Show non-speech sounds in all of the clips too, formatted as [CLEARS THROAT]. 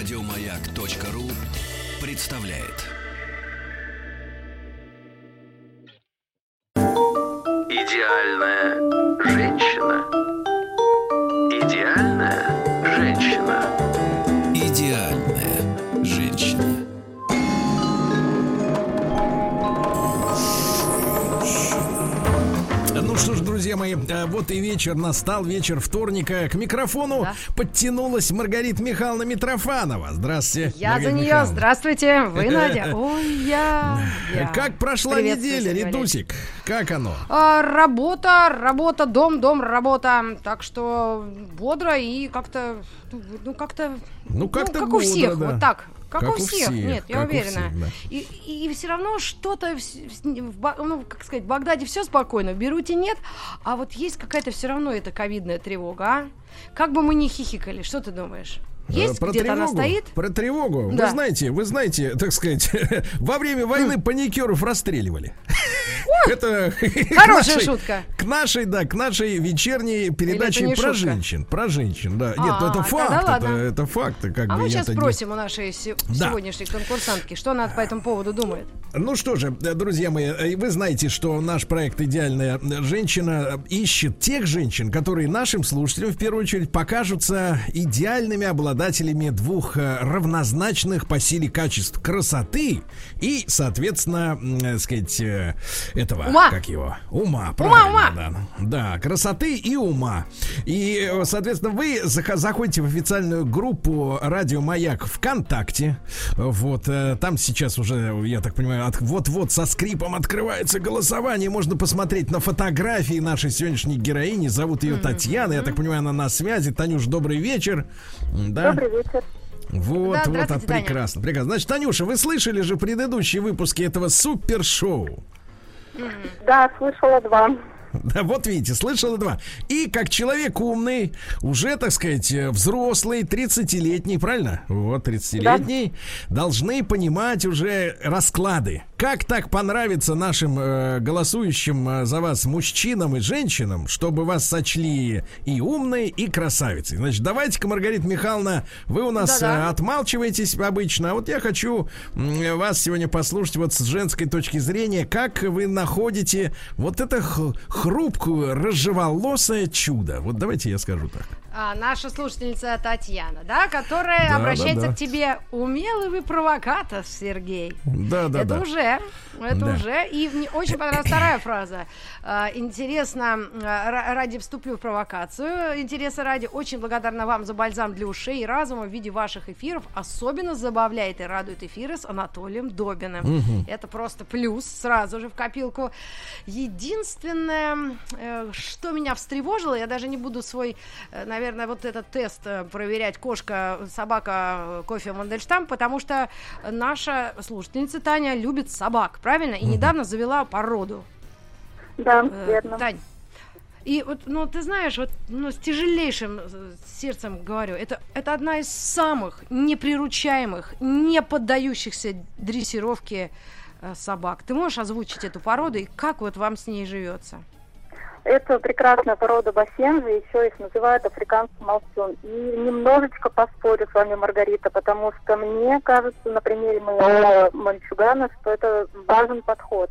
Радиомаяк.ру представляет. Идеальная мои, э, вот и вечер настал, вечер вторника. К микрофону Да. подтянулась Маргарита Михайловна Митрофанова. Здравствуйте. Я Маргарита за нее. Михайловна. Здравствуйте. Вы, [LAUGHS] Надя. Ой, я. я. Как прошла неделя, Редусик? Как оно? А, работа, работа, дом, дом, работа. Так что бодро и как-то, ну, ну, как-то, Ну, как-то как бодро, у всех, да. вот так. Как, Как у у всех, всех, нет, я уверена. всех, да. и, и, все равно что-то, ну, как сказать, в Багдаде все спокойно, в Беруте нет, а вот есть какая-то все равно эта ковидная тревога, а? Как бы мы ни хихикали, что ты думаешь? Есть Про где-то она тревогу? стоит? Про тревогу. Вы Да. знаете, вы знаете, [LAUGHS] так сказать, [LAUGHS] во время войны паникеров расстреливали. [LAUGHS] Это Хорошая нашей- шутка. К нашей, да, к нашей вечерней передаче про шутка? женщин. Про женщин, да. Нет, А, это факт. Это, это факт. Как А бы мы сейчас не- спросим у нашей се- Да. сегодняшней конкурсантки, что она по этому поводу думает. Ну что же, э, друзья мои, э, вы знаете, что наш проект «Идеальная женщина» ищет тех женщин, которые нашим слушателям в первую очередь покажутся идеальными обладателями двух э, равнозначных по силе качеств красоты и, соответственно, м, э, сказать, э, этого, Ума. как его, ума, Ума, правильно, ума. Да, да, красоты и ума. И, соответственно, вы зах- заходите в официальную группу Радио Маяк ВКонтакте. Вот там сейчас уже, я так понимаю, от- вот-вот со скрипом открывается голосование. Можно посмотреть на фотографии нашей сегодняшней героини. Зовут ее Татьяна. Я так понимаю, она на связи. Танюш, добрый вечер. Да? Добрый вечер. Вот, Да, вот, от, Таня. прекрасно, прекрасно. Значит, Танюша, вы слышали же предыдущие выпуски этого супершоу? Да, слышала два. [LAUGHS] Да, вот видите, слышал два. И как человек умный, уже, так сказать, э, взрослый, 30-летний, правильно? Вот, 30-летний, должны понимать уже расклады. Как так понравится нашим э, голосующим э, за вас мужчинам и женщинам, чтобы вас сочли и умной, и красавицей. Значит, давайте-ка, Маргарита Михайловна, вы у нас Да-да. э, отмалчиваетесь обычно, а вот я хочу вас сегодня послушать вот с женской точки зрения, как вы находите вот это х- хрупкую, рыжеволосое чудо. Вот давайте я скажу так. А, наша слушательница Татьяна, да, которая Да, обращается да, да. к тебе. Умелый вы провокатор, Сергей. Да, да, это да. уже, это Да. уже. И мне очень понравилась вторая фраза. А, интересно, а, ра- ради вступлю в провокацию. Интереса ради, очень благодарна вам за бальзам для ушей и разума в виде ваших эфиров. Особенно забавляет и радует эфиры с Анатолием Добиным. Это просто плюс сразу же в копилку. Единственное, э, что меня встревожило, я даже не буду свой, э, наверное, вот этот тест э, проверять кошка, собака, э, кофе Мандельштам, потому что наша слушательница Таня любит собак, правильно? И недавно завела породу. Да, Э, верно. Тань. И вот, ну, ты знаешь, вот, ну, с тяжелейшим э, сердцем говорю, это, это одна из самых неприручаемых, не поддающихся дрессировке э, собак. Ты можешь озвучить эту породу и как вот вам с ней живется? Это прекрасная порода бассенжи, еще их называют африканский молчун. И немножечко поспорю с вами, Маргарита, потому что мне кажется, на примере моего мальчугана, что это важен подход.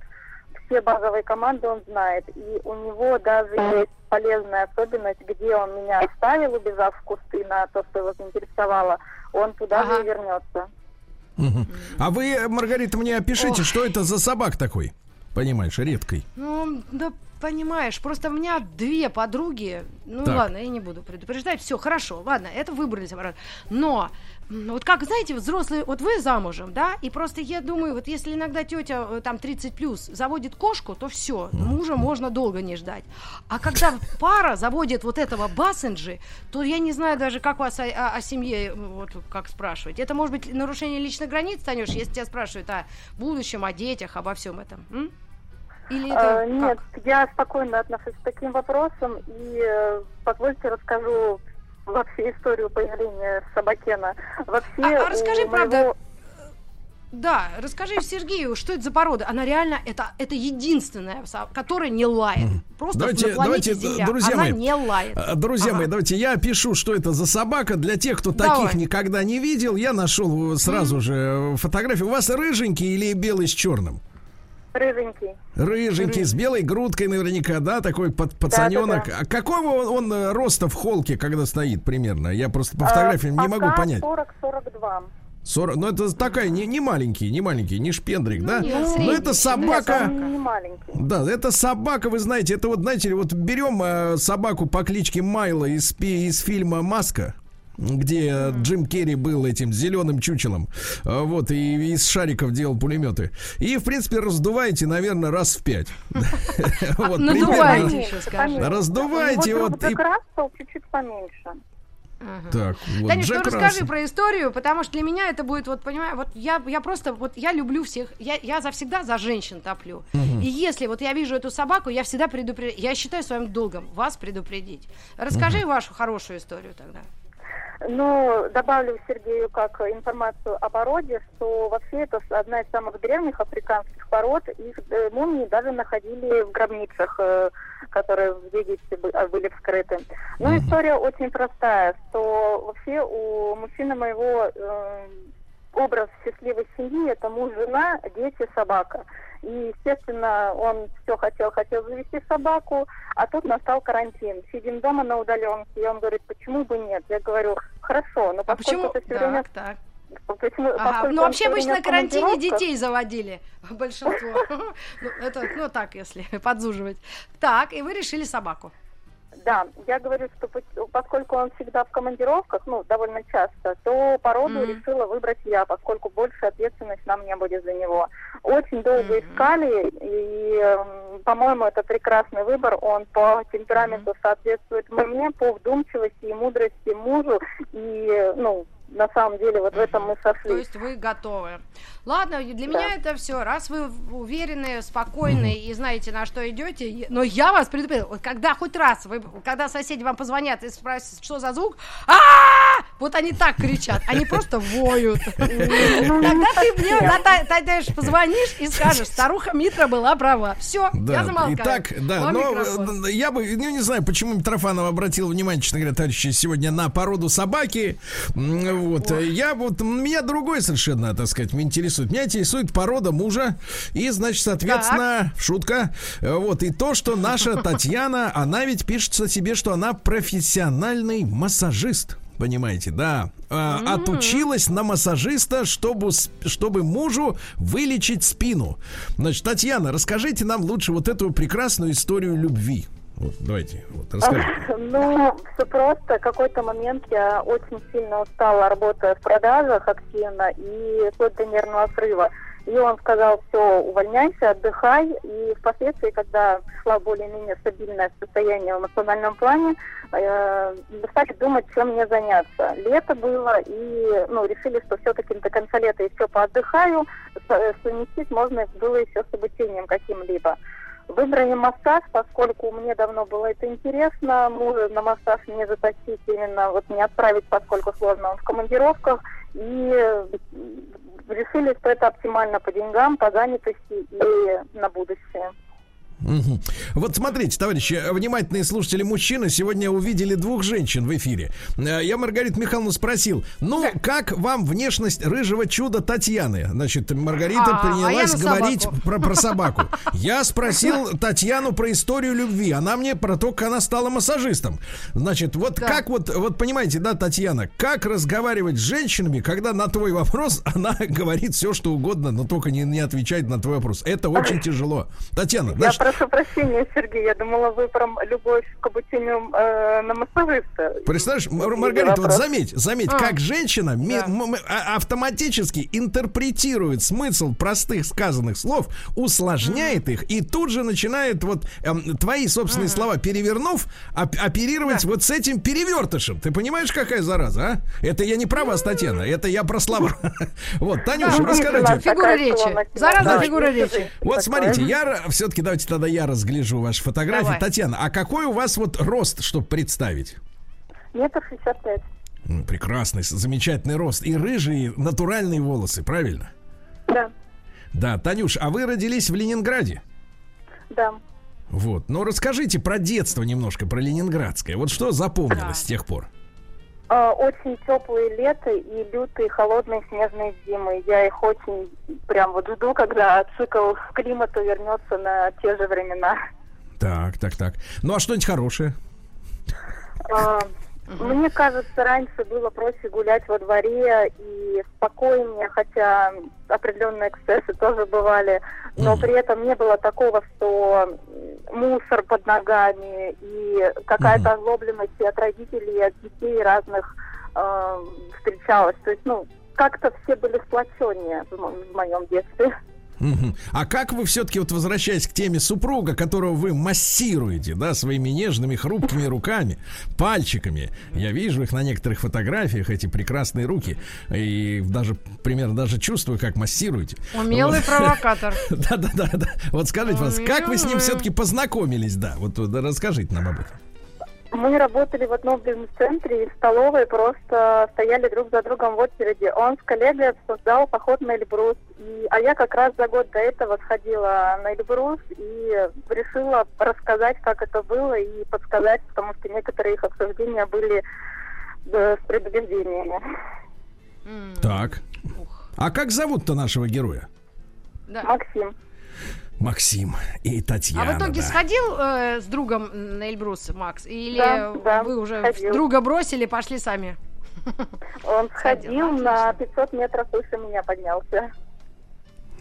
Все базовые команды он знает, и у него даже есть полезная особенность, где он меня оставил, убежав в кусты на то, что его заинтересовало, он туда Ага. же и вернется. А вы, Маргарита, мне опишите, что это за собак такой? Понимаешь, редкой. Ну, да понимаешь, просто у меня две подруги. Ну Так. ладно, я не буду предупреждать. Все, хорошо, ладно, это выбрали самолет. Но вот как, знаете, взрослые, вот вы замужем, да, и просто я думаю, вот если иногда тетя э, там 30 плюс заводит кошку, то все, мужа можно долго не ждать. А когда пара заводит вот этого бассенджи, то я не знаю даже, как вас о, о- о семье, вот как спрашивать. Это может быть нарушение личных границ, Танюш, если тебя спрашивают о будущем, о детях, обо всем этом. м? Или это А, Нет, как? я спокойно отношусь к таким вопросам и э, позвольте расскажу вообще историю появления собакена. Вообще, А- а расскажи, у правда, моего- Да, расскажи Сергею, что это за порода. Она реально, это, это единственная, которая не лает. Просто Давайте, на давайте, Земля. друзья она мои, не лает. Друзья Ага. мои, давайте я опишу, что это за собака. Для тех, кто Давай. таких никогда не видел, я нашел сразу же э, фотографию. У вас рыженький или белый с черным? Рыженький. Рыженький, с белой грудкой наверняка, да, такой под, пацаненок. Да-да-да. А какого он, он, э, роста в холке, когда стоит примерно? Я просто по фотографиям не А, могу пока понять. 40-42. 40, ну это такая, не, не маленький, не маленький, не шпендрик, да? нет, Ну средний, это собака... Не маленький. Да, это собака, вы знаете, это вот, знаете, вот берем э, собаку по кличке Майла из, из фильма «Маска», где Джим Керри был этим зеленым чучелом, э, вот, и из шариков делал пулеметы. И, в принципе, раздуваете, наверное, раз в пять. [LAUGHS] Вот, Надуваете. еще. Раздувайте, Вот как раз стал чуть-чуть поменьше. Так, вот, ну Джек расскажи про историю, потому что для меня это будет, вот понимаю, вот я, я просто, вот я люблю всех, я, я завсегда за женщин топлю. И если вот я вижу эту собаку, я всегда предупреждаю, я считаю своим долгом вас предупредить. Расскажи вашу хорошую историю тогда. Ну, добавлю Сергею как информацию о породе, что вообще это одна из самых древних африканских пород. Их э, мумии даже находили в гробницах, э, которые в Египте а, были вскрыты. Но история очень простая, что вообще у мужчины моего э, образ счастливой семьи это муж, жена, дети, собака. И, естественно, он все хотел, хотел завести собаку, а тут настал карантин. Сидим дома на удаленке, и он говорит, почему бы нет? Я говорю, хорошо, но А почему? поскольку ты все время... Так, так. почему- Ага, ну вообще обычно на карантине детей заводили [LAUGHS] большинство. [LAUGHS] Ну, это, ну так, если [LAUGHS] подзуживать. Так, и вы решили собаку. Да, я говорю, что пос- поскольку он всегда в командировках, ну, довольно часто, то породу Мгм. решила выбрать я, поскольку больше ответственность на мне будет за него. Очень долго Мгм. искали, и, эм, по-моему, это прекрасный выбор. Он по темпераменту соответствует мне, по вдумчивости и мудрости мужу, и, ну, на самом деле, вот в этом мы То сошлись. есть вы готовы. Ладно, для Да. меня это все. Раз вы уверены, спокойны и знаете, на что идете, но я вас предупреждаю, вот когда хоть раз, вы, когда соседи вам позвонят и спросят, что за звук, а вот они так кричат, они просто воют. Тогда ты мне, Танюш, позвонишь и скажешь, старуха Митра была права. Все, я замолкаю. итак, да, но э, я бы, ну, не знаю, почему Митрофанов обратил внимание, честно говоря, товарищи, сегодня на породу собаки. Вот, я вот, меня другой совершенно, так сказать, меня интересует. Меня интересует порода мужа. И, значит, соответственно, шутка. э, Вот, и то, что наша Татьяна, она ведь пишет о себе, что она профессиональный массажист. Понимаете, да. А, Отучилась на массажиста, чтобы, чтобы мужу вылечить спину. Значит, Татьяна, расскажите нам лучше вот эту прекрасную историю любви. Вот, давайте, вот, расскажите. [LAUGHS] Ну, все просто. В какой-то момент я очень сильно устала, работая в продажах активно и вплоть до нервного срыва. И он сказал, все, увольняйся, отдыхай. И впоследствии, когда пришла более-менее стабильное состояние в эмоциональном плане, э, стали думать, чем мне заняться. Лето было, и ну, решили, что все-таки до конца лета еще поотдыхаю. Э, Совместить можно было еще с обучением каким-либо. Выбрали массаж, поскольку мне давно было это интересно. Мужа на массаж не затащить именно, вот не отправить, поскольку сложно, он в командировках. И решили, что это оптимально по деньгам, по занятости и на будущее. Мгм. Вот смотрите, товарищи, внимательные слушатели мужчины сегодня увидели двух женщин в эфире. Э, Я Маргариту Михайловну спросил, ну, как вам внешность рыжего чуда Татьяны? Значит, Маргарита А, а принялась на говорить собаку. про, про собаку. [LAUGHS] Я спросил Татьяну про историю любви. Она мне про то, как она стала массажистом. Значит, вот Да. как вот, вот понимаете, да, Татьяна, как разговаривать с женщинами, когда на твой вопрос [LAUGHS] она говорит все, что угодно, но только не, не отвечает на твой вопрос. Это очень тяжело. Татьяна, Я значит, прошу прощения, Сергей, я думала, вы про любовь к обучению э, на массажиста. Представляешь, Мар- Маргарита, вот заметь, заметь, А. как женщина Да. м- м- а- автоматически интерпретирует смысл простых сказанных слов, усложняет их и тут же начинает вот эм, твои собственные слова перевернув, оп- оперировать вот с этим перевертышем. Ты понимаешь, какая зараза, а? Это я не про вас, Татьяна, это я про слова. [LAUGHS] Вот, Танюша, Ну, расскажите. Фигура речи. Да. фигура речи. Вот смотрите, я все-таки давайте тогда я разгляжу ваши фотографии. Давай. Татьяна, а какой у вас вот рост, чтобы представить? Метр шестьдесят пять. Прекрасный, замечательный рост. И рыжие натуральные волосы, правильно? Да, Да, Танюш, а вы родились в Ленинграде? да. Вот. Ну, расскажите про детство немножко, про ленинградское. Вот что запомнилось с тех пор? А, Очень теплые лета и лютые холодные снежные зимы. Я их очень прям вот жду, когда цикл климата вернется на те же времена. Так, так, так. Ну, а что-нибудь хорошее? А, Мне кажется, раньше было проще гулять во дворе и спокойнее, хотя определенные эксцессы тоже бывали, но Мгм. при этом не было такого, что мусор под ногами и какая-то озлобленность и от родителей, и от детей разных э, встречалась. То есть, ну, как-то все были сплоченнее в, мо- в моем детстве. А как вы все-таки, вот возвращаясь к теме супруга, которого вы массируете, да, своими нежными, хрупкими руками, пальчиками, я вижу их на некоторых фотографиях, эти прекрасные руки, и даже, примерно, даже чувствую, как массируете. Умелый провокатор. [LAUGHS] Да, да, да, да. Вот скажите, вас, как вы с ним все-таки познакомились, да? Вот вот расскажите нам об этом. Мы работали в одном бизнес-центре и в столовой просто стояли друг за другом в очереди. Он с коллегой создал поход на Эльбрус. И, а я как раз за год до этого сходила на Эльбрус и решила рассказать, как это было, и подсказать, потому что некоторые их обсуждения были э, с предубеждениями. Так. А как зовут-то нашего героя? да. Максим. Максим и А Татьяна. в итоге да. сходил э, с другом на Эльбрус, Макс? Или Да, да, вы уже ходил. друга бросили, пошли сами? Он [LAUGHS] Сходил, сходил на отлично. 500 метров выше меня поднялся.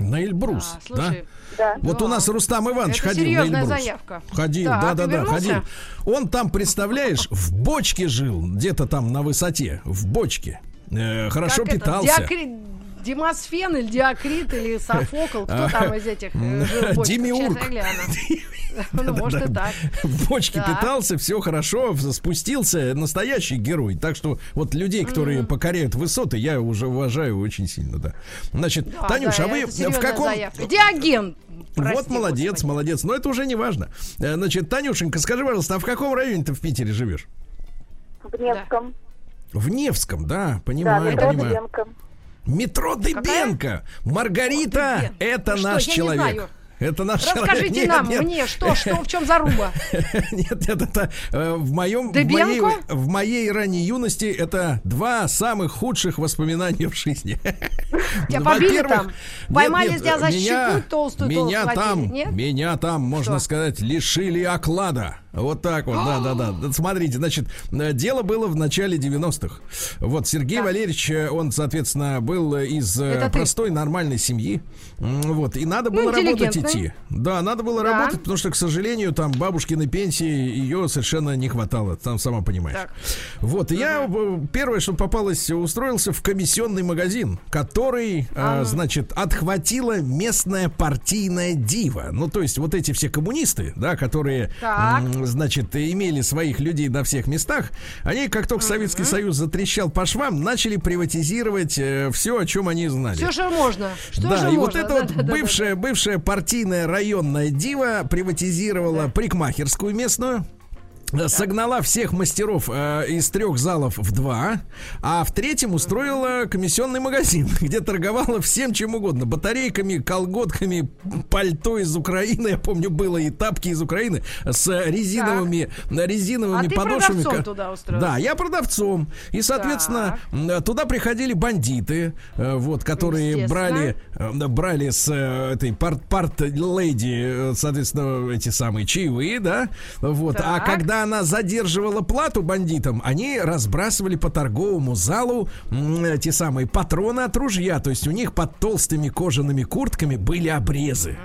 На Эльбрус, А, слушай, Да. Вот Да. у нас Рустам Иванович Это ходил на Эльбрус. заявка. Ходил, Так, да, и да, да, вернулся? ходил. Он там, представляешь, в бочке жил, где-то там на высоте, в бочке. Э, хорошо как это, питался. диакри- Демосфен или Диакрит или Софокл, кто там из этих э, жил? Демиург. [LAUGHS] Ну, может и так. В бочке питался, все хорошо, спустился, настоящий герой. Так что вот людей, которые покоряют высоты, я уже уважаю очень сильно, да. Значит, Танюша, да, а вы в каком... прости, вот молодец, господи. молодец. Но это уже не важно. Э, Значит, Танюшенька, скажи, пожалуйста, а в каком районе ты в Питере живешь? В Невском. В Невском, да, понимаю, понимаю. Метро Дыбенко. Маргарита, Дыбенко. это Ну что, наш не человек. Это наш человек. Расскажите Нет, нам, нет. мне, что, что, в чем заруба? [LAUGHS] Нет, нет, это э, в моем в моей, в моей ранней юности это два самых худших воспоминания в жизни. [LAUGHS] Тебя побили там? Поймали нет, тебя за щеку толстую, Меня там, меня там, можно Что? сказать, лишили оклада. Вот так вот, да, да, да. [GASPS] Да, Смотрите, значит, дело было в начале 90-х. Вот Сергей Так. Валерьевич, э, он, соответственно, был из э, Это ты. простой нормальной семьи. Вот, и надо Ну, было работать интеллигентный. идти. Да, надо было Да. работать, потому что, к сожалению, там бабушкиной пенсии ее совершенно не хватало, там сама понимаешь. Так. Вот, и я э, первое, что попалось, устроился в комиссионный магазин, который, А ну. значит, отхватила местная партийная дива. Ну, то есть вот эти все коммунисты, да, которые, Так. Значит, имели своих людей на всех местах, они, как только Советский Союз затрещал по швам, начали приватизировать все, о чем они знали. Все, что можно. Что да, же и можно? вот эта вот Да-да-да-да. бывшая, бывшая партийная районная дива приватизировала парикмахерскую местную. Э, Согнала всех мастеров э, из трех залов в два, а в третьем устроила комиссионный магазин, [LAUGHS] где торговала всем чем угодно. Батарейками, колготками, пальто из Украины, я помню, было и тапки из Украины с резиновыми, резиновыми А ты подошвами. ка- туда устроился? Да, я продавцом. И, соответственно, м, туда приходили бандиты, э, вот, которые брали, э, брали с э, этой парт, парт соответственно, эти самые чаевые, да, вот. А Так. Она задерживала плату бандитам, они разбрасывали по торговому залу м, эти самые патроны от ружья, то есть у них под толстыми кожаными куртками были обрезы.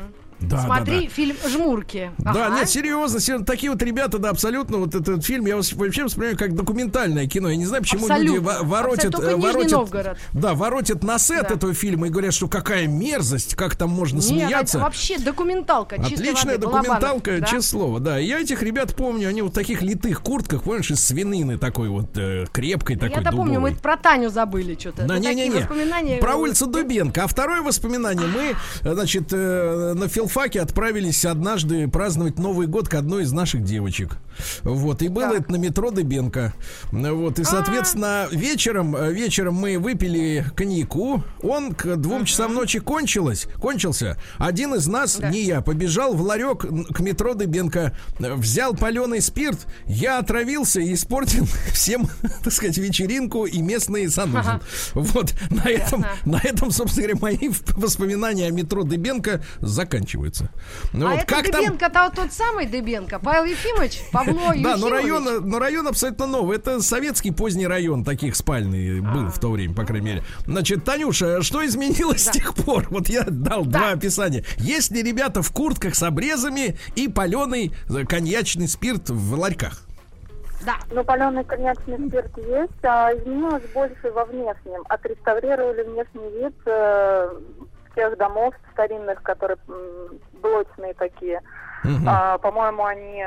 Да, да, Смотри да. фильм «Жмурки». Да, Ага. нет, серьезно, серьезно, такие вот ребята, да, абсолютно, вот этот фильм я вообще воспринимаю как документальное кино. Я не знаю, почему люди Абсолютно. во- воротят, воротят, да, воротят на сет Да. этого фильма и говорят, что какая мерзость, как там можно Нет, смеяться. это вообще документалка. Отличная воды, Балабанов, документалка, да? честное слово, да. Я этих ребят помню, они вот в таких литых куртках, понимаешь, из свинины такой вот э, крепкой такой Я-то помню, мы про Таню забыли что-то. Да, Ну, не, такие не, не. воспоминания. Про улицу Дубенко. А второе воспоминание. Мы, [SIGHS] э, значит, э, на филфаке отправились однажды праздновать Новый год к одной из наших девочек. Вот, и было Так. это на метро Дыбенко. Вот, и, соответственно, вечером, э, вечером мы выпили коньяку. Он к двум часам ночи кончилось, кончился. Один из нас, Да. не я, побежал в ларек к метро Дыбенко, э, взял паленый спирт. Я отравился и испортил [LAUGHS] всем, так сказать, вечеринку и местные санузел. Вот, на этом, на этом, собственно говоря, мои воспоминания о метро Дыбенко заканчиваются. Ну а вот, это как там... Дыбенко-то вот тот самый Дыбенко, Павел Ефимович, Павло [LAUGHS] Да, но район, но район абсолютно новый. Это советский поздний район, таких спальный был в то время, по крайней мере. Значит, Танюша, что изменилось с тех пор? Вот я дал два описания. Есть ли ребята в куртках с обрезами и паленый э, коньячный спирт в ларьках? Да. Ну, паленый коньячный спирт есть, а изменилось больше во внешнем. Отреставрировали внешний вид э, тех домов старинных, которые м, блочные такие. Мгм. А, по-моему, они...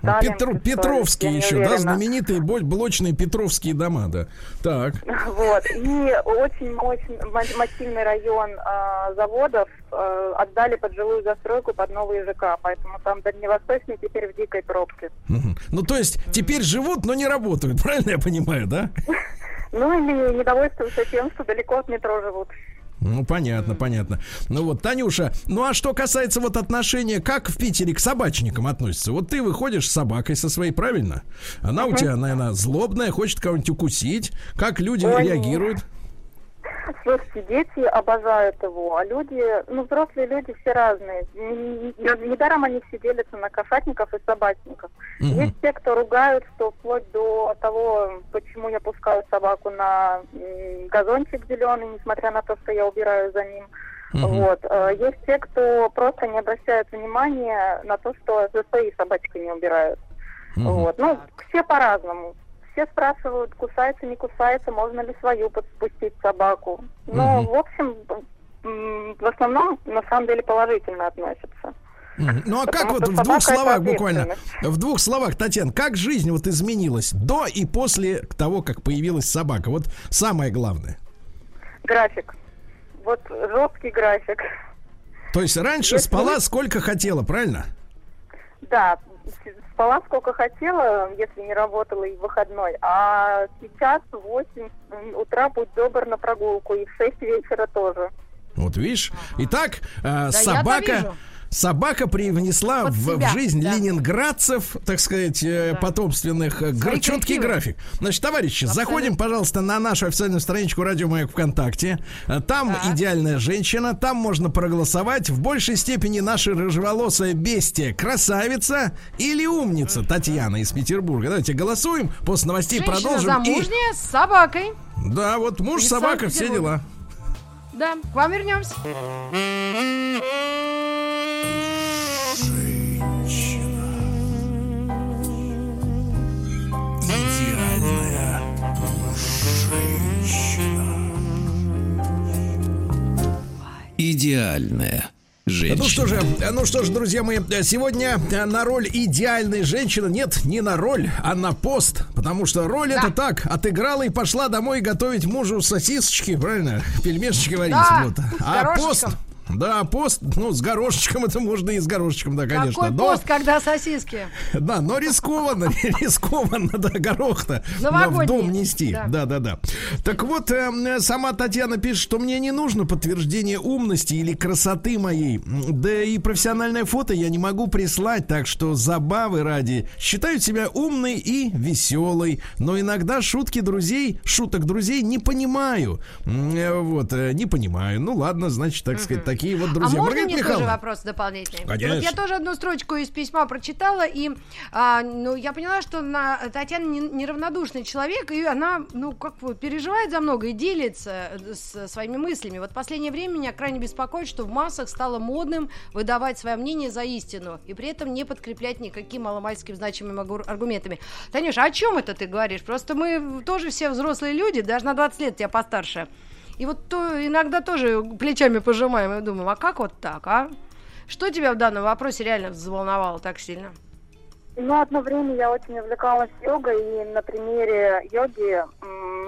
Ну, Сталин, Петро- что ли, Петровские еще, да, знаменитые блочные Петровские дома, да. Так. Вот. И очень мощный, ма- массивный район а, заводов а, отдали под жилую застройку, под новый ЖК. Поэтому там дальневосточный теперь в дикой пробке. Мгм. Ну, то есть, теперь живут, но не работают, [LAUGHS] правильно я понимаю, да? Ну или недовольствуются тем, что далеко от метро живут. Ну, понятно, понятно. Ну вот, Танюша, ну а что касается вот отношения, как в Питере к собачникам относятся? Вот ты выходишь с собакой со своей, правильно? Она у тебя, наверное, злобная, хочет кого-нибудь укусить. Как люди Ой, реагируют? Слушайте, дети обожают его, а люди, ну, взрослые люди все разные. Недаром они все делятся на кошатников и собачников. Мгм. Есть те, кто ругают, что вплоть до того, почему я пускаю собаку на газончик зеленый, несмотря на то, что я убираю за ним. Мгм. Вот. Э, Есть те, кто просто не обращает внимания на то, что за своей собачкой не убирают. Мгм. Вот. Ну, все по-разному. Все спрашивают, кусается, не кусается, можно ли свою подспустить собаку. Но, Мгм. в общем, в основном, на самом деле, положительно относятся. Ну а как Потому вот что в двух словах буквально, в двух словах, Татьяна, как жизнь вот изменилась до и после того, как появилась собака? Вот самое главное. График. Вот жесткий график. То есть раньше Если спала сколько хотела, правильно? Да, спала сколько хотела, если не работала и в выходной. А сейчас в 8 утра будь добр на прогулку, и в 6 вечера тоже. Вот видишь. Итак, э, я-то собака. Собака привнесла Под в, в жизнь да. ленинградцев, так сказать, э, Да. потомственных, э, Свои четкий график. Значит, товарищи, Абсолютно. заходим, пожалуйста, на нашу официальную страничку Радио Маяк ВКонтакте. Э, Там Так. идеальная женщина, там можно проголосовать. В большей степени наша рыжеволосая бестия красавица или умница Татьяна из Петербурга. Давайте голосуем. После новостей Женщина продолжим. И- замужняя с собакой. Да, вот муж, Из собака, все дела. Да, к вам вернемся. Идеальная женщина. Ну что же, ну что ж, друзья мои, сегодня э, на роль идеальной женщины, нет, не на роль, а на пост, потому что роль это так, отыграла и пошла домой готовить мужу сосисочки, правильно, пельмешечки варить, Да, вот. А пост. Да, пост, ну, с горошечком, это можно и с горошечком, да, конечно. Какой но- пост, когда сосиски? да, но рискованно, [LAUGHS] рискованно, [LAUGHS] да, горох-то в дом нести. Да. Да, да. Так вот, э, сама Татьяна пишет, что мне не нужно подтверждение умности или красоты моей. Да и профессиональное фото я не могу прислать, так что забавы ради. Считаю себя умной и веселой, но иногда шутки друзей, шуток друзей не понимаю. Э, Вот, э, не понимаю. Ну ладно, значит, так сказать, такие вот друзья. а можно Маргарита мне тоже Михайловна. вопрос дополнительный? Конечно. Вот я тоже одну строчку из письма прочитала, и а, ну, я поняла, что на, Татьяна не- неравнодушный человек, и она, ну, как бы переживает за много и делится э, с своими мыслями. Вот в последнее время меня крайне беспокоит, что в массах стало модным выдавать свое мнение за истину, и при этом не подкреплять никаким маломальским значимыми аргументами. Танюша, о чем это ты говоришь? Просто мы тоже все взрослые люди, даже на 20 лет тебя постарше. И вот то иногда тоже плечами пожимаем и думаем, а как вот так, а? Что тебя в данном вопросе реально взволновало так сильно? Ну, одно время я очень увлекалась йогой, и на примере йоги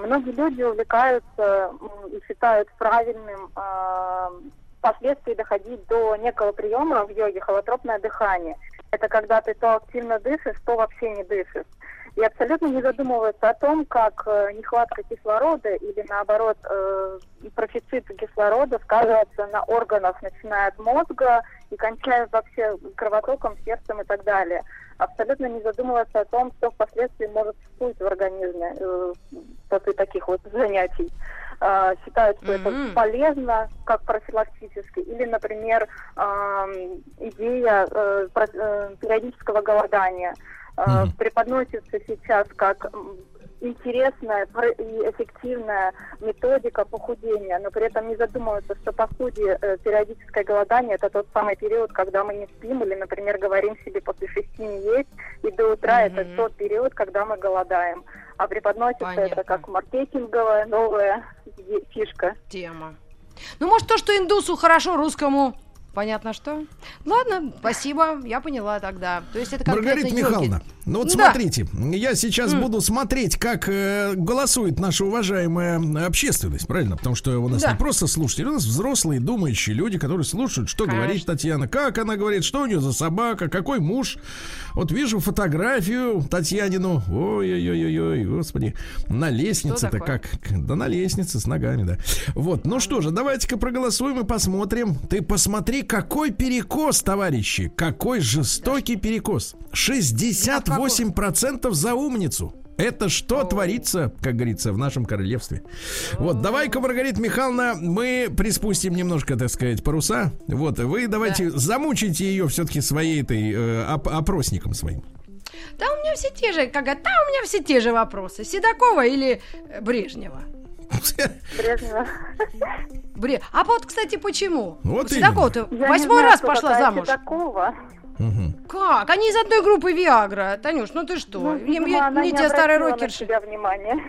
многие люди увлекаются и считают правильным а, впоследствии доходить до некого приема в йоге холотропное дыхание. это когда ты то активно дышишь, то вообще не дышишь. И абсолютно не задумываются о том, как э, нехватка кислорода или наоборот э, профицит кислорода сказывается на органах, начиная от мозга и кончая вообще кровотоком, сердцем и так далее. Абсолютно не задумываются о том, что впоследствии может всплыть в организме э, после таких вот занятий. Э, считают, что это Мгм. полезно, как профилактически. Или, например, идея э, про- э, периодического голодания э, Мгм. преподносится сейчас как интересная и эффективная методика похудения, но при этом не задумываются, что по сути э, периодическое голодание это тот самый период, когда мы не спим или, например, говорим себе после шести не есть, и до утра это Мгм. тот период, когда мы голодаем. А преподносится Понятно. это как маркетинговая новая фишка. Тема. Ну, может, то, что индусу хорошо, русскому понятно что. Ладно, спасибо, я поняла тогда. То есть это Маргарита. Михайловна, ну вот Да. смотрите, я сейчас буду смотреть, как э, голосует наша уважаемая общественность, правильно? Потому что у нас Да. не просто слушатели, у нас взрослые, думающие люди, которые слушают, что Конечно. говорит Татьяна, как она говорит, что у нее за собака, какой муж. Вот вижу фотографию Татьянину, ой-ой-ой-ой, господи, на лестнице-то как, да на лестнице с ногами, да. Вот, ну что же, давайте-ка проголосуем и посмотрим. Ты посмотри, какой перекос, товарищи, какой жестокий перекос. 68% за умницу. Это что творится, как говорится, в нашем королевстве. Вот, давай-ка, Маргарита Михайловна, мы приспустим немножко, так сказать, паруса. Вот, вы давайте замучите ее все-таки своей этой э, оп- опросником своим. Да у меня все те же, как да у меня все те же вопросы. Седокова или э, Брежнева? Брежнева. Бре... А вот, кстати, почему? Вот Седокова ты Я не восьмой знаю, раз пошла замуж. Седокова. Мгм. Как? Они из одной группы Виагра. Танюш, ну ты что? Ну, видимо, мне- она не те старые на рокерши. себя внимания.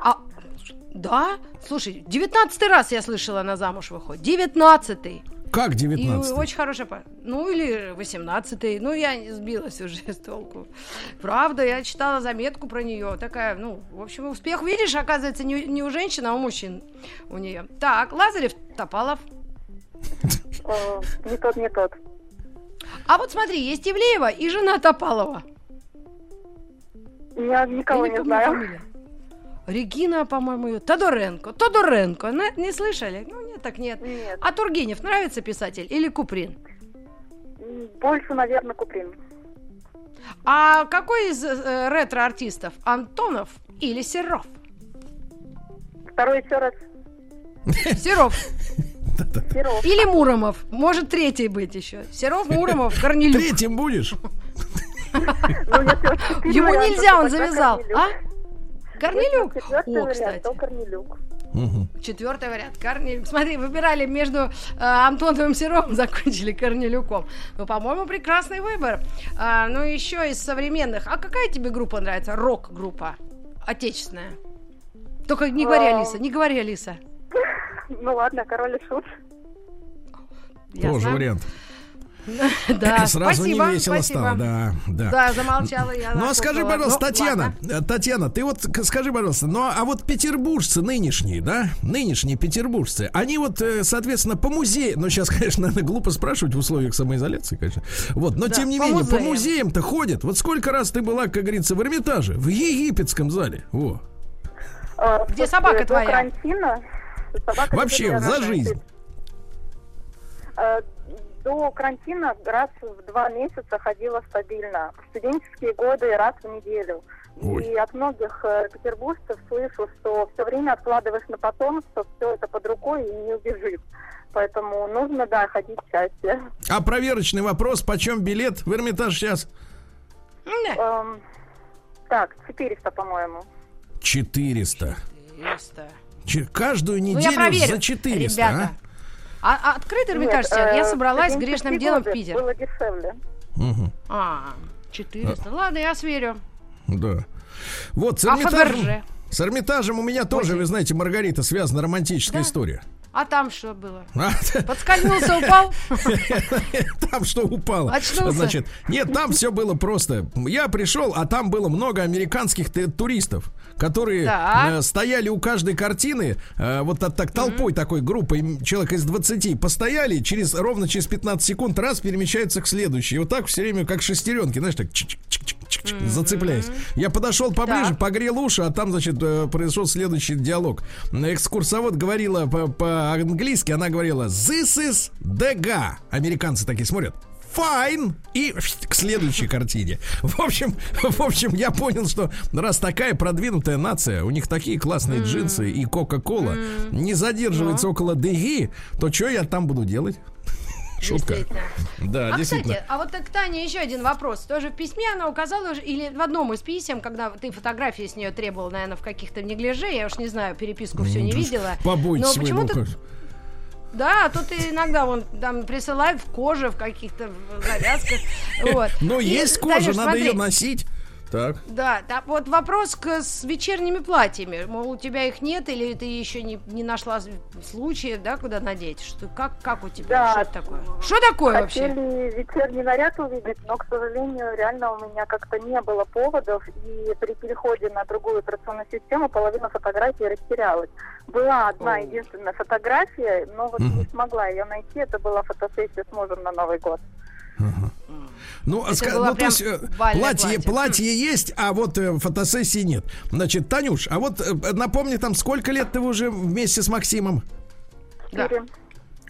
А, да? Слушай, девятнадцатый раз я слышала, она замуж выходит. Девятнадцатый. Как И 19 очень хорошая пара. Ну, или восемнадцатый. Ну, я не сбилась уже [LAUGHS] с толку. Правда, я читала заметку про нее. Такая, ну, в общем, успех, видишь, оказывается, не, не у женщин, а у мужчин у нее. Так, Лазарев, Топалов. Э, Не тот, не тот. А вот смотри, есть Ивлеева и жена Топалова. Я никого не знаю. Регина, по-моему, ее. Тодоренко. Тодоренко. Не, не слышали? Ну, нет, так нет. Нет. А Тургенев нравится писатель или Куприн? Больше, наверное, Куприн. А какой из э, ретро-артистов? Антонов или Серов? Второй еще раз. Серов. [LAUGHS] Серов. Или Муромов. Может, третий быть еще. Серов, Муромов, Корнелюк. Третьим будешь? [LAUGHS] Ну, Ему нельзя, он завязал. А? Корнелюк? Четвертый О, вариант, кстати. то Корнелюк. Мгм. Четвертый вариант. Корнелюк. Смотри, выбирали между э, Антоновым Серовым, [LAUGHS] закончили Корнелюком. Ну, по-моему, прекрасный выбор. А, ну, еще из современных. А какая тебе группа нравится? Рок-группа. Отечественная. Только не говори, А. Алиса, не говори, Алиса. [LAUGHS] Ну ладно, король и шут. Тоже Ясно? вариант. [LAUGHS] Да, Сразу спасибо, не весело спасибо. стало, да, да. Да, замолчала я. Ну а скажи, пожалуйста, Ну, Татьяна, ладно. э, Татьяна, ты вот скажи, пожалуйста, ну а вот петербуржцы нынешние, да, нынешние петербуржцы, они вот, э, соответственно, по музеям, ну сейчас, [LAUGHS] конечно, наверное, глупо спрашивать в условиях самоизоляции, конечно, вот, но Да, тем не по менее, по музеям. музеям-то ходят. Вот сколько раз ты была, как говорится, в Эрмитаже, в египетском зале, во. Э, Где собака твоя? карантина... Собака Вообще, за жизнь. До карантина раз в два месяца ходила стабильно. В студенческие годы раз в неделю. Ой. И от многих э, петербуржцев слышу, что все время откладываешь на потом, что все это под рукой и не убежит. Поэтому нужно, да, ходить чаще. А проверочный вопрос, почем билет в Эрмитаж сейчас? Эм, так, 400, по-моему. 400. 400. Че- Каждую Ну, я неделю проверю, за 400, ребята. А, а открыт Эрмитаж Нет, сейчас? Я э, собралась грешным делом в Питер. Было дешевле. а? Мгм. А, 400. Ладно, я сверю. Да. Вот, с А Эрмитажем, Фаберже? с Эрмитажем у меня тоже, вы знаете, Маргарита, связана романтическая Да. история. А там что было? А, Подскользнулся, упал? [LAUGHS] Там что упало? Очнулся. Значит, нет, там все было просто. Я пришел, а там было много американских туристов, которые Так. э, стояли у каждой картины, э, вот так, так толпой такой группой, человек из 20, постояли, через ровно через 15 секунд раз перемещаются к следующей. И вот так все время, как шестеренки, знаешь, так зацепляясь. Я подошел поближе, погрел уши, а там, значит, э, произошел следующий диалог. Экскурсовод говорила по- по-английски, она говорила «This is Deга». Американцы такие смотрят. Fine. И [LAUGHS] к следующей картине. В общем, [LAUGHS] в общем, я понял, что раз такая продвинутая нация, у них такие классные джинсы и Кока-Кола не задерживается около Деги, то что я там буду делать? Шутка. Действительно. Да, А, действительно. кстати, а вот к Тане еще один вопрос. Тоже в письме она указала, или в одном из писем, когда ты фотографии с нее требовал, наверное, в каких-то неглиже, я уж не знаю, переписку все не видела. Побойтесь Но почему-то. Да, а тут и иногда вон там присылают в коже, в каких-то завязках. [LAUGHS] Вот. Но есть кожа, надо ее носить. Так. Да, да, вот вопрос к, с вечерними платьями. Мол, у тебя их нет, или ты еще не, не нашла случая, да, куда надеть? Что, как, как у тебя? Да. Что это такое? Что такое вообще? Хотели вечерний наряд увидеть, но, к сожалению, реально у меня как-то не было поводов, и при переходе на другую операционную систему половина фотографий растерялась. Была одна единственная фотография, но вот не смогла ее найти. Это была фотосессия с мужем на Новый год. Ну, Это ска- ну, то есть э, платье, платье. платье есть, а вот э, фотосессии нет. Значит, Танюш, а вот э, напомни там, сколько лет ты уже вместе с Максимом? Да.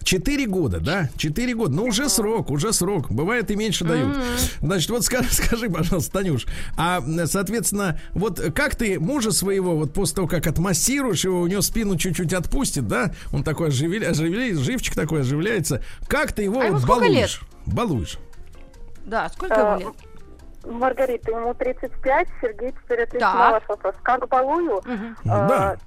Четыре. Года, да? Четыре года. Ну, уже срок, уже срок. Бывает и меньше дают. Значит, вот скажи, [LAUGHS] скажи, пожалуйста, Танюш, а, соответственно, вот как ты мужа своего, вот после того, как отмассируешь его, у него спину чуть-чуть отпустит, да? Он такой оживля... оживля- живчик такой оживляется. Как ты его А вот балуешь? Балуешь. Да, сколько А, ему лет? Маргарита, ему 35, Сергей, теперь отвечу на ваш вопрос. Как балую? Мгм. А, Да.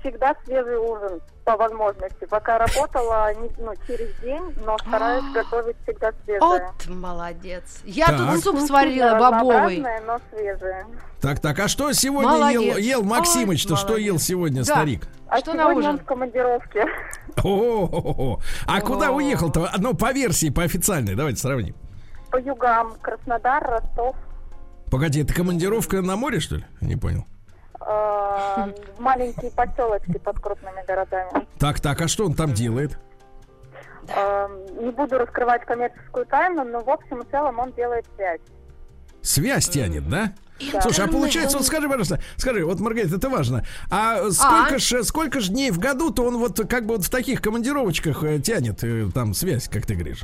Всегда свежий ужин по возможности. Пока работала не- ну, через день, но стараюсь готовить всегда свежее. Вот молодец. Я Так. тут суп сварила бобовый. но свежее. Так, так, а что сегодня ел, Молодец. ел Максимыч-то? Ой, Что ел сегодня Да. старик? А Что на ужин? он в командировке. О, А куда О. уехал-то? Ну, по версии, по официальной, давайте сравним. По югам. Краснодар, Ростов. Погоди, это командировка на море, что ли? Не понял. э, Маленькие поселочки под крупными городами. Так, так, а что он там делает? Э, Не буду раскрывать коммерческую тайну, но в общем и целом он делает связь. Связь тянет, да? Да. Слушай, а получается, вот скажи, пожалуйста, скажи, вот, Маргарита, это важно. А сколько ж, сколько ж дней в году-то он вот как бы вот в таких командировочках э, тянет э, там связь, как ты говоришь?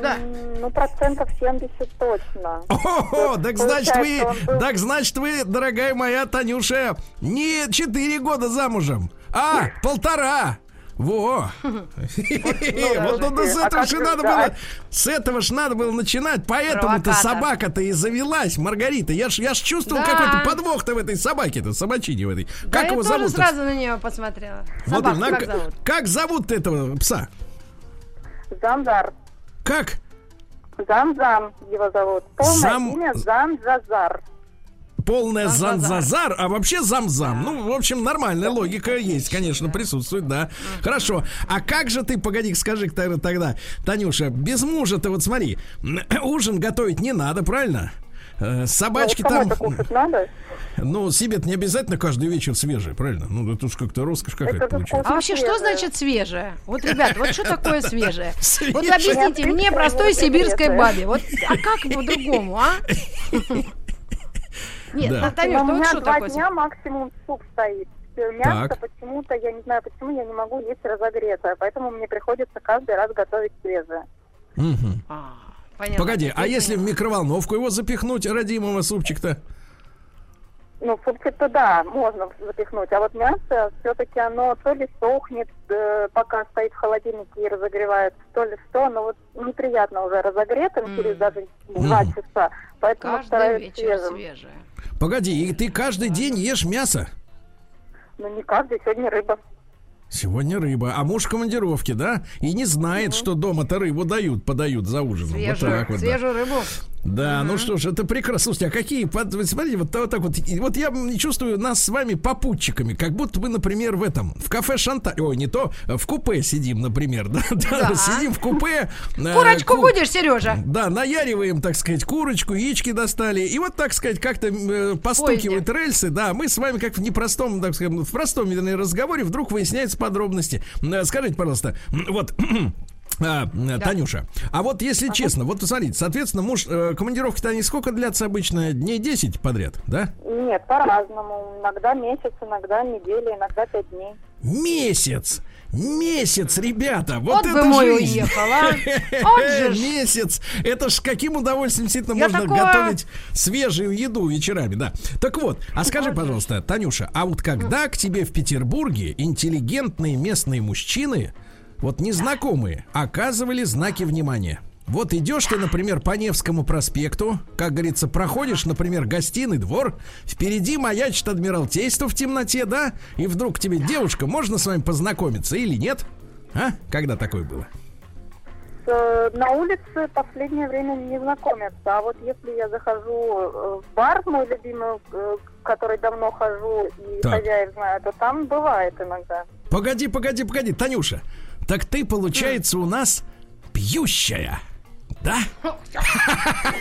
Да. Ну, процентов 70 точно. О, так значит вы, так значит вы, дорогая моя Танюша, не 4 года замужем, а полтора. Во! [LAUGHS] Вот ну, с А этого же надо было, с этого ж надо было начинать, поэтому-то собака-то и завелась, Маргарита. Я ж, я ж чувствовал какой-то подвох-то в этой собаке-то, собачине в этой. Как я его зовут? сразу на нее посмотрела. Вот именно. как зовут? как зовут этого пса? Занзар. Как? Занзан его зовут. Полное Зам- имя Занзазар. Занзазар. занзазар, а вообще замзам. Ну, в общем, нормальная логика есть, конечно, присутствует, да. Хорошо. А как же ты, погоди, скажи тогда, тогда, Танюша, без мужа-то вот смотри, [COUGHS] ужин готовить не надо, правильно? Э, Собачки Ну, там, надо. ну, себе не обязательно каждый вечер свежие, правильно? Ну, это уж как-то роскошь какая-то получается. А вообще, что значит свежее? Вот, ребят, вот что такое свежее? [LAUGHS] Вот объясните мне, простой сибирской бабе. Вот, а как по-другому, а? [LAUGHS] Нет, Да. да. Танюш, у ну вот меня что два такое? дня максимум суп стоит. Мясо почему-то, я не знаю почему, я не могу есть разогретое. Поэтому мне приходится каждый раз готовить свежее. Мгм. Понятно. Погоди, а если в микроволновку его запихнуть, родимого супчик-то? Ну, супчик-то да, можно запихнуть. А вот мясо, все-таки оно то ли сохнет, э, пока стоит в холодильнике и разогревается, то ли что, но вот неприятно уже разогретым М. через даже два часа. Поэтому Каждый стараюсь вечер свежим. свежее. Погоди, и ты каждый день ешь мясо? Ну, не каждый, сегодня рыба. Сегодня рыба, а муж в командировке, да? И не знает, что дома-то рыбу дают, подают за ужином. вот Свежую, так вот, да. свежую рыбу. Да, ну что ж, это прекрасно. Слушайте, а какие, смотрите, вот, так- вот так вот, вот я чувствую нас с вами попутчиками, как будто мы, например, в этом, в кафе Шанта, ой, не то, в купе сидим, например, [LAUGHS] да, да, Да. сидим в купе. э, Курочку ку- будешь, Сережа? Да, наяриваем, так сказать, курочку, яички достали. И вот, так сказать, как-то э, постукивают рельсы. Да, мы с вами как в непростом, так сказать, в простом вернее, разговоре вдруг выясняются подробности. Э, Скажите, пожалуйста, вот... [CLEARS THROAT] а, э, Танюша, а вот если честно, вот посмотрите, соответственно, муж, э, командировки-то они сколько длятся обычно? Дней 10 подряд, да? Нет, по-разному. Иногда месяц, иногда неделя, иногда пять дней. Месяц! Месяц, ребята! Вот, Вот это бы мой жизнь! уехал, а. [LAUGHS] Месяц! Это ж каким удовольствием действительно Я можно такого- готовить свежую еду вечерами, да. Так вот, а скажи, пожалуйста, Танюша, а вот когда к тебе в Петербурге интеллигентные местные мужчины, вот незнакомые, оказывали знаки внимания? Вот идешь ты, например, по Невскому проспекту, как говорится, проходишь, например, гостиный двор, впереди маячит Адмиралтейство в темноте, да, и вдруг к тебе девушка, можно с вами познакомиться или нет? А? Когда такое было? Э, На улице последнее время не знакомятся. А вот если я захожу э, в бар, мой любимый, э, в который давно хожу, и Так. хозяев знаю, то там бывает иногда. Погоди, погоди, погоди, Танюша. Так ты, получается, у нас пьющая. Да?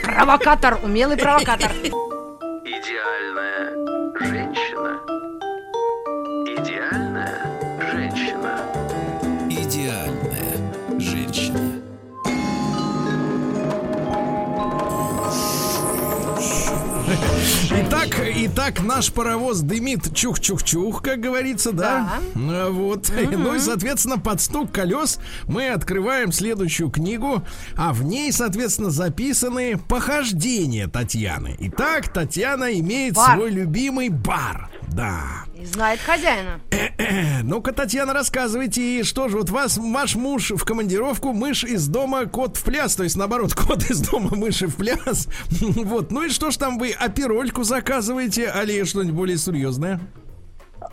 Провокатор, умелый провокатор. Идеальная женщина. Идеальная женщина. Идеальная женщина. Итак, итак, наш паровоз дымит чух-чух-чух, как говорится, да? А, Вот. Ну и, соответственно, под стук колес мы открываем следующую книгу, а в ней, соответственно, записаны похождения Татьяны. Итак, Татьяна имеет Бар. свой любимый бар. Да. И знает хозяина. [CLEARS THROAT] Ну-ка, Татьяна, рассказывайте, что же, вот вас, ваш муж в командировку, мышь из дома, кот в пляс, то есть, наоборот, [LAUGHS] кот из дома, мыши в пляс. [LAUGHS] Вот, ну и что ж там вы, оперольку заказываете, али что-нибудь более серьезное?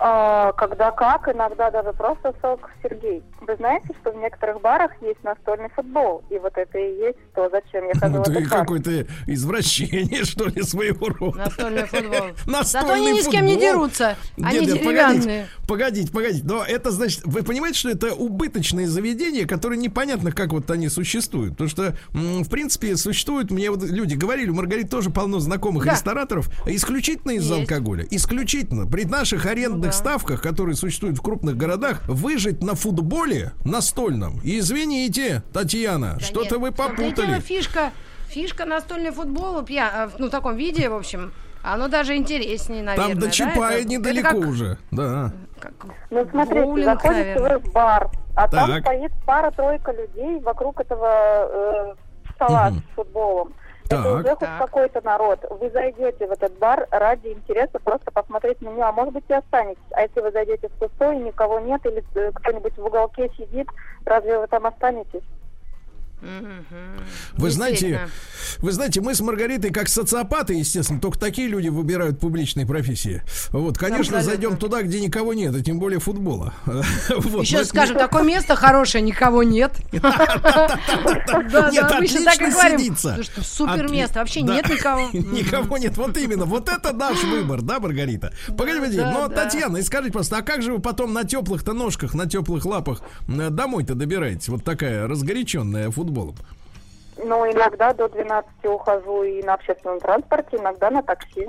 А, когда как, иногда даже просто сок Сергей. Вы знаете, что в некоторых барах есть настольный футбол, и вот это и есть то, зачем я хожу Ну, в ты этот бар. какое-то извращение, [LAUGHS] что ли, своего рода. Настольный футбол. Настольный [LAUGHS] Зато они ни с кем не дерутся. Они деревянные. Погодите, погодите, погодите. Но это значит, вы понимаете, что это убыточные заведения, которые непонятно, как вот они существуют. Потому что, в принципе, существуют, мне вот люди говорили, у Маргариты тоже полно знакомых рестораторов, исключительно из-за алкоголя. Исключительно. При наших арендных. Ставках, которые существуют в крупных городах, выжить на футболе настольном. Извините, Татьяна, Да что-то нет, вы в том-то и дело, попутали. фишка, фишка настольный футбол, пья- э, ну, в таком виде, в общем, оно даже интереснее, наверное. Там до да? Чапая Это- это недалеко как- уже. Да. как Ну, смотрите, боулинг, заходите наверное. в бар, а Так. там стоит пара-тройка людей вокруг этого э, стола Мгм. с футболом. Так. Это хоть какой-то народ. Вы зайдете в этот бар ради интереса просто посмотреть меню, а может быть и останетесь. А если вы зайдете в пустой, никого нет, или э, кто-нибудь в уголке сидит, разве вы там останетесь? Вы знаете, вы знаете, мы с Маргаритой как социопаты, естественно, только такие люди выбирают публичные профессии. Вот, конечно, Абсолютно. зайдем туда, где никого нет, и тем более футбола. [LAUGHS] Вот, Еще мы- скажем, такое место хорошее, никого нет. [LAUGHS] Да, да, Нет, обычно так и говорим. ну, супер место, вообще нет никого. [LAUGHS] Никого нет, вот именно. Вот это наш выбор, да, Маргарита? Погоди, погоди. да, Но, да. Татьяна, и скажите просто, а как же вы потом на теплых-то ножках, на теплых лапах домой-то добираетесь? Вот такая разгоряченная футболом. Ну, иногда до 12 ухожу и на общественном транспорте, иногда на такси.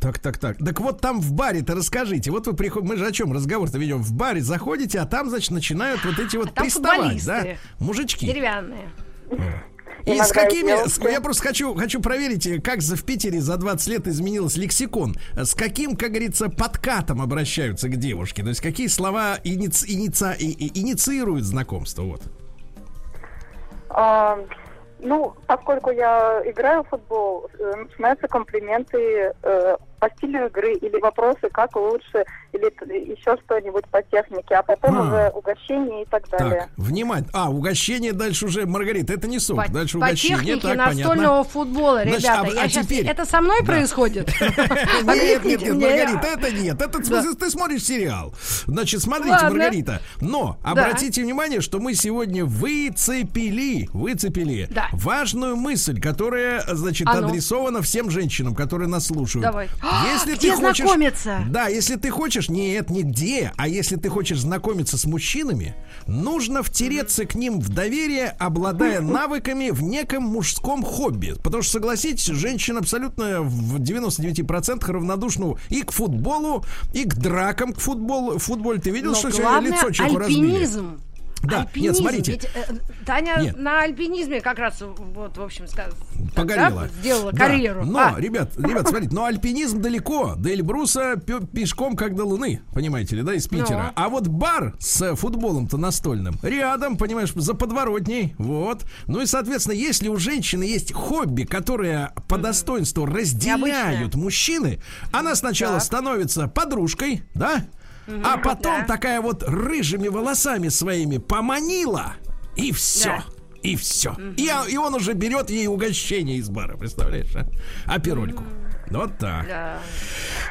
Так, так, так. Так вот там в баре-то расскажите. Вот вы приходите, мы же о чем разговор-то ведем? В баре заходите, а там, значит, начинают вот эти вот А приставать, да? Мужички. Деревянные. И с Иногда какими, и с- я просто хочу, хочу проверить, как за в Питере за 20 лет изменился лексикон. С каким, как говорится, подкатом обращаются к девушке? То есть какие слова иници- иница- и- и- инициируют знакомство? Вот. А, ну, поскольку я играю в футбол, э, начинаются комплименты э, по стилю игры или вопросы, как лучше, или еще что-нибудь по технике, а потом А. уже угощение и так далее. Так, внимание. А, угощение дальше уже, Маргарита, это не сок. По, дальше по угощение. технике так, настольного понятно. футбола, Значит, ребята. а- я а щас- теперь- Это со мной Да. происходит? [LAUGHS] Нет, нет, нет. Маргарита, это нет. Это в смысле, ты смотришь сериал. Значит, смотрите. Маргарита. Но обратите внимание, что мы сегодня выцепили, выцепили важную мысль, которая, значит, А ну. адресована всем женщинам, которые нас слушают. Давай. Если Где ты хочешь, знакомиться? Да, если ты хочешь, нет, нигде, а если ты хочешь знакомиться с мужчинами, нужно втереться к ним в доверие, обладая [LAUGHS] навыками в неком мужском хобби. Потому что, согласитесь, женщина абсолютно в 99% равнодушна и к футболу, и к дракам к футболу. В футболе ты видел, Но что сегодня лицо человеку разбили? альпинизм. Да, Альпинизм. нет, смотрите. Ведь, э, Таня Нет. на альпинизме как раз вот, в общем, ска- Погорела. да, сделала Да, карьеру. Но, А, ребят, ребят, смотрите, но альпинизм далеко. До Эльбруса пешком как до Луны, понимаете ли, да, из Питера. Ну. А вот бар с футболом-то настольным рядом, понимаешь, за подворотней. Вот. Ну и, соответственно, если у женщины есть хобби, которое по достоинству разделяют Необычное. мужчины, она сначала Так. становится подружкой, да? А потом да. такая вот рыжими волосами своими поманила, и все. Да. И все. И, а- и он уже берет ей угощение из бара, представляешь, а? А пирольку. Вот так. да.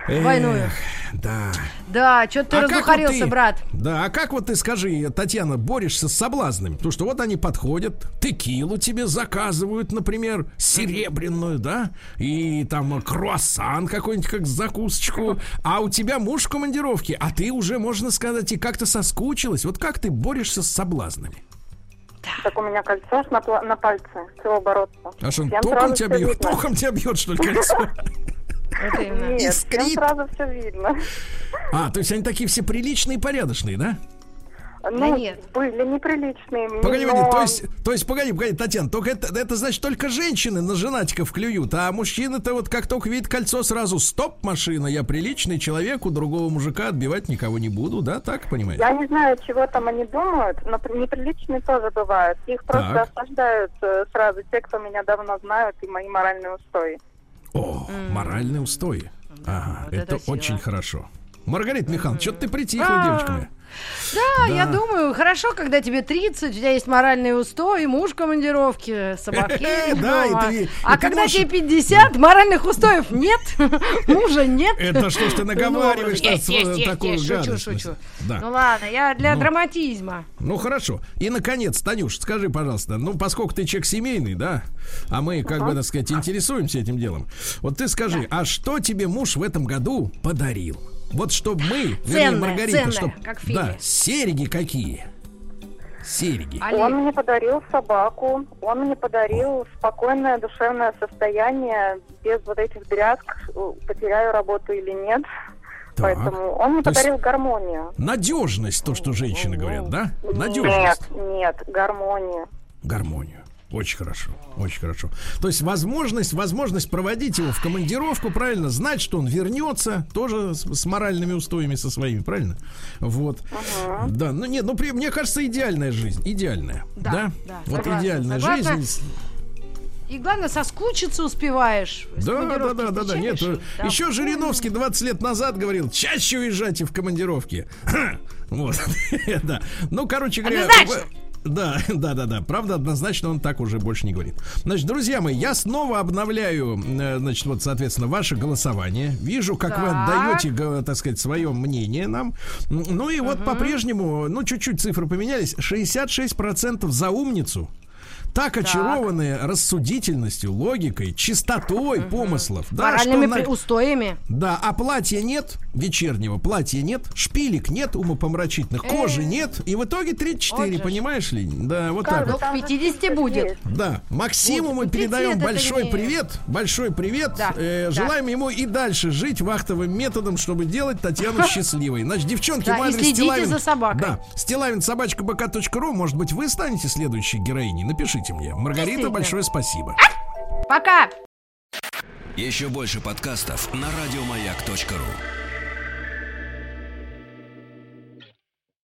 Эх, Двойную. Да. Да, что ты А как вот ты- брат? Да, а как вот ты скажи, Татьяна, борешься с соблазнами? Потому что вот они подходят, текилу тебе заказывают, например, серебряную, да? И там круассан какой-нибудь как закусочку. А у тебя муж в командировке, а ты уже, можно сказать, и как-то соскучилась. Вот как ты борешься с соблазнами? Так у меня кольцо ж на, на пальце, чего бороться? А что, током тебя бьет? видно. Током тебя бьет, что ли, кольцо? [LAUGHS] Нет, Искрит. сразу все видно. А, то есть они такие все приличные и порядочные, да? Ну, нет. были неприличные. Погоди, но- погоди, то есть, то есть, погоди, погоди, Татьяна, только это, это значит только женщины на женатиков клюют, а мужчины-то вот как только видят кольцо, сразу стоп, машина, я приличный человек, у другого мужика отбивать никого не буду, да, так понимаете? Я не знаю, чего там они думают, но при- неприличные тоже бывают. Их просто Так. осаждают э, сразу те, кто меня давно знают, и мои моральные устои. О, моральные устои. Ага, вот это это очень хорошо. Маргарита Михайловна, что ты притихла, А. девочка моя? Да, я думаю, хорошо, когда тебе 30, у тебя есть моральные устои, муж в командировке, собаки [LAUGHS] Да, и дома. ты- и А когда тебе 50, моральных устоев нет, [LAUGHS] мужа нет. Это что ж ты наговариваешь на такую шучу. Ну ладно, я для Ну. драматизма. Ну хорошо. И наконец, Танюш, скажи, пожалуйста, ну поскольку ты человек семейный, да, а мы, как бы, так сказать, интересуемся этим делом. Вот ты скажи, а что тебе муж в этом году подарил? Вот чтобы мы, вернее, Маргарита, ценное, чтоб, как в фильме. да, серьги какие? Серьги. Он мне подарил собаку, он мне подарил спокойное душевное состояние, без вот этих дрязг, э, потеряю работу или нет. Так. Поэтому он мне То подарил гармонию. Надежность, то, что женщины говорят, да? Нет, Надежность. нет, гармонию. Гармонию. Очень хорошо, очень хорошо. То есть возможность, возможность проводить его в командировку, правильно, знать, что он вернется, тоже с, с моральными устоями со своими, правильно? Вот. Да, ну нет, ну при- мне кажется, идеальная жизнь, идеальная, Да, да? да, вот согласна, идеальная согласна. жизнь. И главное, соскучиться успеваешь. Да, да, да, да, да, нет. чекаешь, да. Еще Жириновский 20 лет назад говорил, чаще уезжайте в командировки. [LAUGHS] Вот, [LAUGHS] да. Ну, короче говоря... Да, да, да, да. Правда, однозначно он так уже больше не говорит. Значит, друзья мои, я снова обновляю, э, значит, вот, соответственно, ваше голосование. Вижу, как вы Так. отдаете, г- так сказать, свое мнение нам. Ну и вот по-прежнему, ну, чуть-чуть цифры поменялись. 66% за умницу. Так очарованные рассудительностью, логикой, чистотой помыслов. Да, Моральными что при- устоями. да, а платья нет, вечернего платья нет, шпилек нет, умопомрачительных, кожи нет, и в итоге 34, Э. Вот понимаешь ли? Да, вот Как так вот. К же 50 список будет. Да, Максиму Вот, мы передаем большой привет, большой привет. Да, Э, да. Желаем ему и дальше жить вахтовым методом, чтобы делать Татьяну [LAUGHS] счастливой. Значит, девчонки, Да, адрес следите Стилавин. за собакой. Да, стилавин собачка бк.ру. Может быть, вы станете следующей героиней? Напишите мне. Маргарита, большое спасибо. Пока! Еще больше подкастов на радиомаяк.ру.